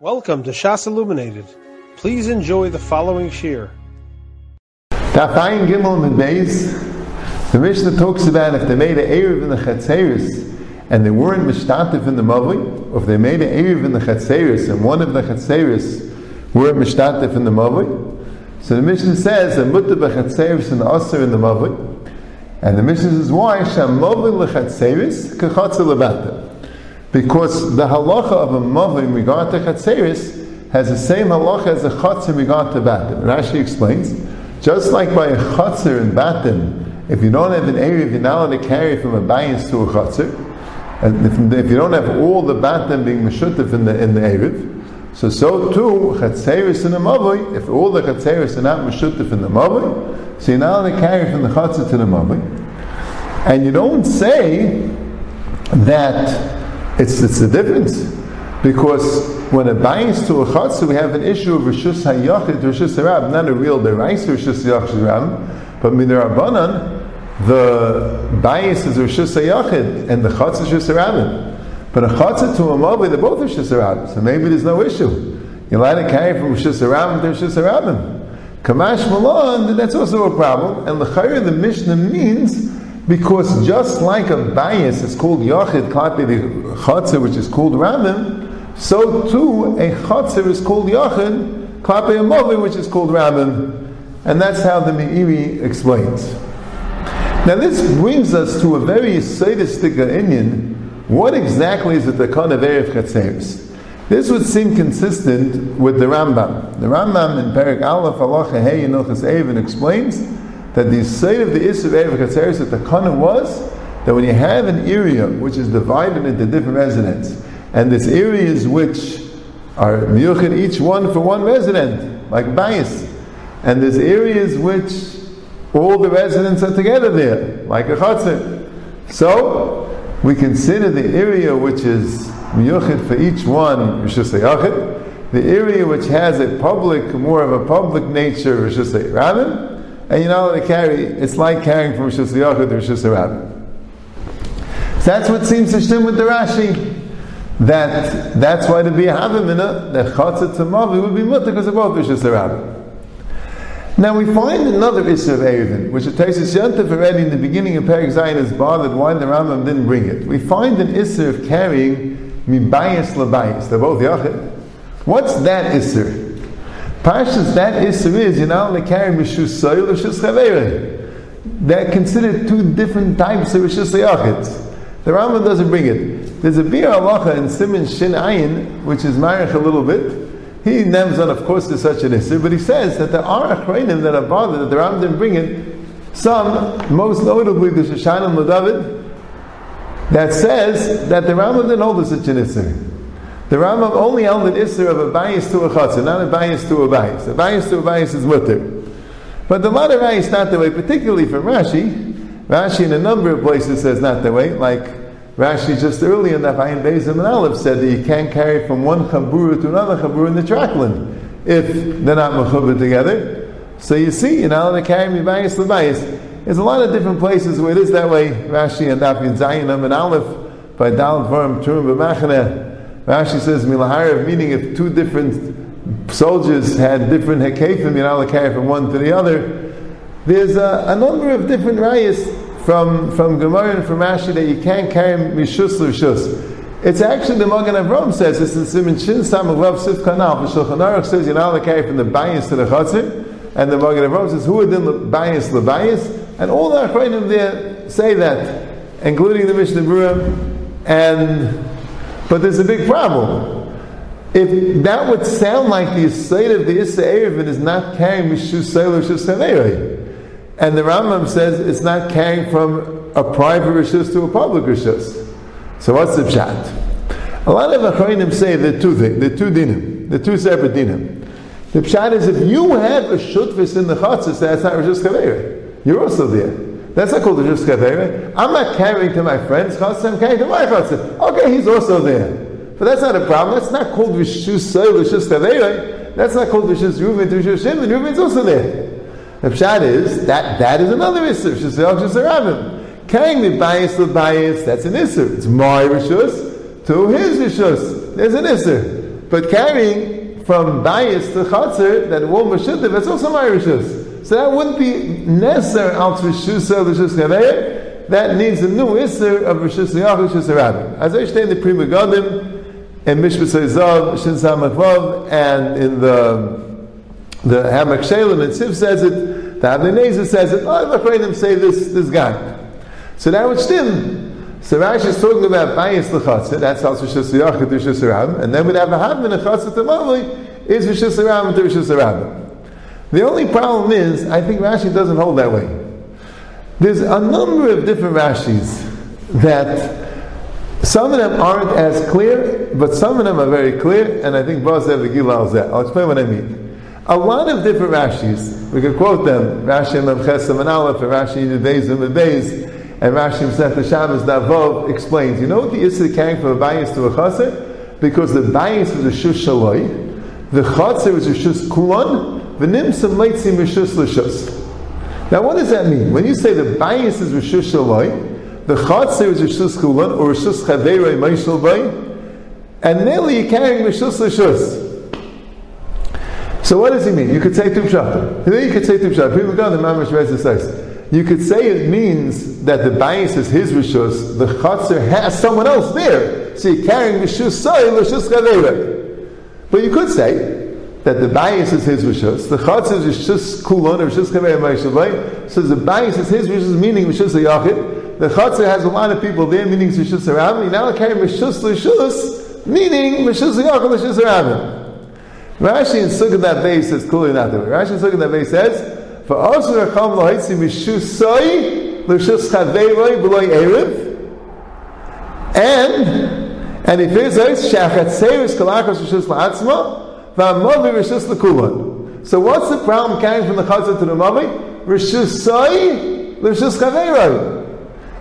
Welcome to Shas Illuminated. Please enjoy the following shiur. Tafayin Gimel and Beis. The Mishnah talks about if they made an Eruv in the Chatzeris and they weren't Mishtatif in the Mavli, or if they made an Eruv in the Chatzeris and one of the Chatzeris weren't Mishtatif in the Mavli. So the Mishnah says, a Mutta B'Chatzeris and Aser in the Mavli. And the Mishnah says, why? Sham Mavli L'Chatzeris K'Chatzer L'Bata. Because the halacha of a Mavli in regard to Chatzeris has the same halacha as a Chatzer in regard to Batim. Rashi explains, just like by a Chatzer in Batim, if you don't have an area, you're not allowed to carry from a bias to a Chatzer. And if, if, you don't have all the Batim being Meshutif in the, in the Eruv, so so too, Chatzeris in the Mavli, if all the Chatzeris are not Meshutif in the Mavli, so you're not allowed to carry from the Chatzer to the Mavli. And you don't say that it's, it's the difference. Because when it binds to a chatzah, we have an issue of Rishus HaYachid, Rishus HaRab, not a real Derais Rishus HaYachid Ram, but Midirabanan, the bias is Rishus HaYachid, and the chatzah is Rishus HaRabim. But a chatzah to a Mobi, they're both Rishus HaRabim, so maybe there's no issue. You're allowed to carry from Rishus HaRabim to Rishus HaRabim. Kamashma Lan, that's also a problem, and the the Mishnah means because just like a bias is called Yachid Klapi the Chatzah, which is called Rabim, so too a Chatzah is called Yachid Klapi Amovi, which is called Rabim. And that's how the Meiri explains. Now this brings us to a very sadistic inyan. What exactly is the Takana of Eruv Chatzeris? This would seem consistent with the Rambam. The Rambam in Perik Aleph Halacha Hey Yinochas Even explains that the side of the Isra Eruv Chatzeris that the Kana was that when you have an area which is divided into different residents, and there's areas which are miyuchid each one for one resident, like bias, and there's areas which all the residents are together there, like a chatzir. So we consider the area which is miyuchid for each one, we should say Rishus the area which has a public, more of a public nature, we should say Rishus And you know to carry, it's like carrying from Rishus Yachid to Rishus Rabbi. That's what seems to stem with the Rashi. That that's why to be a Havamina, that Chatzat Tamavi would be mutter because of both Rishus Rabbi. Now we find another issue of Eruvin, which takes us Yantif already in the beginning of Perik Zayin is bothered why the Rambam didn't bring it. We find an Isser of carrying Mibayas Labayas. They're both Yachid. What's that Isser? Parshas that Isser is, you know, carry Mishus Soil or Shus They're considered two different types of Rishus Yachid. The Rambam doesn't bring it. There's a Biur Halacha in Simon Shin Ayin, which is Marich a little bit. He names on, of course, there's such an Isser, but he says that there are Achronim that are bothered that the Rambam didn't bring it. Some, most notably the Shoshanim Ladavid, that says that the Rambam didn't hold such an Isser. The Rambam only held an Isser of a bias to a chatzah, not a bias to a bias. A bias to a bias is mutter. But the lot of is not that way, particularly from Rashi. Rashi in a number of places says not that way, like Rashi just earlier in the Chayin Bezim and Aleph said that you can't carry from one chabura to another chabura in the trackland if they're not mechuber together. So you see, you're not allowed to carry bias. There's a lot of different places where it is that way. Rashi and Dafin Zayin and Aleph by Dal Varim Turim B'Machaneh Rashi says milaharav, meaning if two different soldiers had different hekefim, you're not carry from one to the other. There's a, a number of different rayas from from Gemara and from Rashi that you can't carry mishus l'shus. It's actually the Magen Avram says this in Simon Shin Samaglav Sif Kanal. The Shulchan Aruch says you're not allowed to carry from the bias to the chatzir, and the Magen Avram says who are the bias the bias, and all the Achronim there say that, including the Mishnah Berurah and but there's a big problem. If that would sound like the state of the Eruvin is not carrying Mishu Seil Rishus and the Rambam says it's not carrying from a private Rishus to a public Rishus. So what's the pshat? A lot of Achronim say the two things, two dinim, the two separate dinim. The pshat is if you have a shutvis in the chatzis, that's not Rishus Chavera. You're also there. That's not called Rishus Chavera. I'm not carrying to my friend's chatzis, I'm carrying to my chatzis. Okay, he's also there. But that's not a problem. That's not called Rishus Soy, Rishus. That's not called Rishus Reuven, Rishus Shimon. Reuven's also there. The pshat is that that is another issue. Rishus Yoch, Rishus. Carrying the bias the bias, that's an issue. It's my Rishus to his Rishus. There's an issue. But carrying from bias to chatzir, that won't be that's also my rishus. So that wouldn't be necessary al rishus rishus chaveir. That needs a new isser of rishus yachid rishus rabbi. As I in the Pri Megadim, in Mishpat Zav, Shin Samakvav, and in the the Hamak Shalem and Siv says it, the Abnei says it, oh, the Chayim say this, this guy. So that would stim. So Rashi is talking about bias lechatza. That's also Rishus Yachid Rishus and then we'd have a havmin lechatza tamali is Rishus Ram to Rishus Ram. The only problem is, I think Rashi doesn't hold that way. There's a number of different Rashis that some of them aren't as clear, but some of them are very clear, and I think Boaz have the Gilal Zeh. I'll explain what I mean. A lot of different Rashis, we could quote them, Rashi Mem Chesem and Aleph, and Rashi Yudbeis and Beis, and Rashi Masech Shabbos Davov explains, you know what the Issa carrying from a bias to a chaser? Because the bias is a shush shaloi, the chaser is a shush kulon, Now what does that mean? When you say the bias is rishus shaloi, the chaser is rishus kulon, or rishus chaverei meishal bay, and nearly you're carrying rishus l'shus. So what does he mean? You could say two pshatim. You could say two pshatim. People go, the mamash says. You could say it means that the bias is his rishus, the chatzir has someone else there. So you're carrying rishus soy, rishus chavera. But you could say that the bias is his rishus, the chatzir is rishus kulon, rishus chavera ma'ishavai. So the bias is his rishus, meaning rishus yachid. The chatzir has a lot of people there, meaning rishus aram. You now carry rishus rishus, meaning rishus yachid, rishus aram. Rashi in Sukkot that base says clearly not the way. Rashi in Sukkot that base says for also Racham Lohaitzi Mishusai L'Shus Chaveiroi B'loi Eruv and and if it says Shachatzeris Kalachos Rishus La'atzma V'Amavi Rishus L'Kulan so what's the problem carrying from the Chazar to the Mavi? Rishusai L'Shus Chaveiroi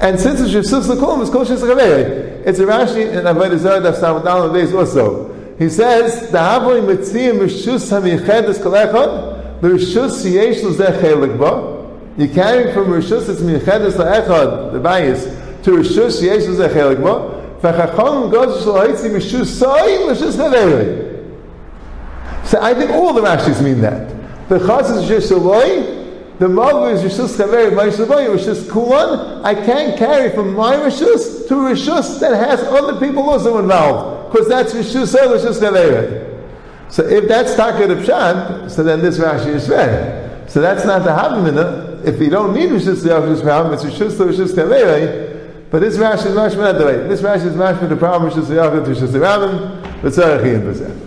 and since it's Rishus L'Kulan it's Rishus Chaveiroi it's a Rashi in Avodah Zarah Daf Samadal days also he says the Havoi Mitziyim Rishus HaMichedes Kalachot Rishus yesh l'zeh chelik ba. You're carrying from Rishus, it's michedes la'echad, the bias, to Rishus yesh l'zeh chelik ba. V'chachom goz sh'lo'itzi Rishus soy Rishus neverei. So I think all the Rashis mean that. The chas is shaloi, the mother is Rishus chaveri, my shaloi, Rishus kulan. I can't carry from my Rishus to Rishus that has other people also involved. Because that's Rishus soy, Rishus chaveri. So if that's Taka the Pshat, so then this Rashi is fair. So that's not the Havamina. If you don't need Rishus Yachus Ram, it's Rishus Rishus Kaverei. But this Rashi is mashma the way. This Rashi is mashma the problem Rishus Yachus Rishus Ram.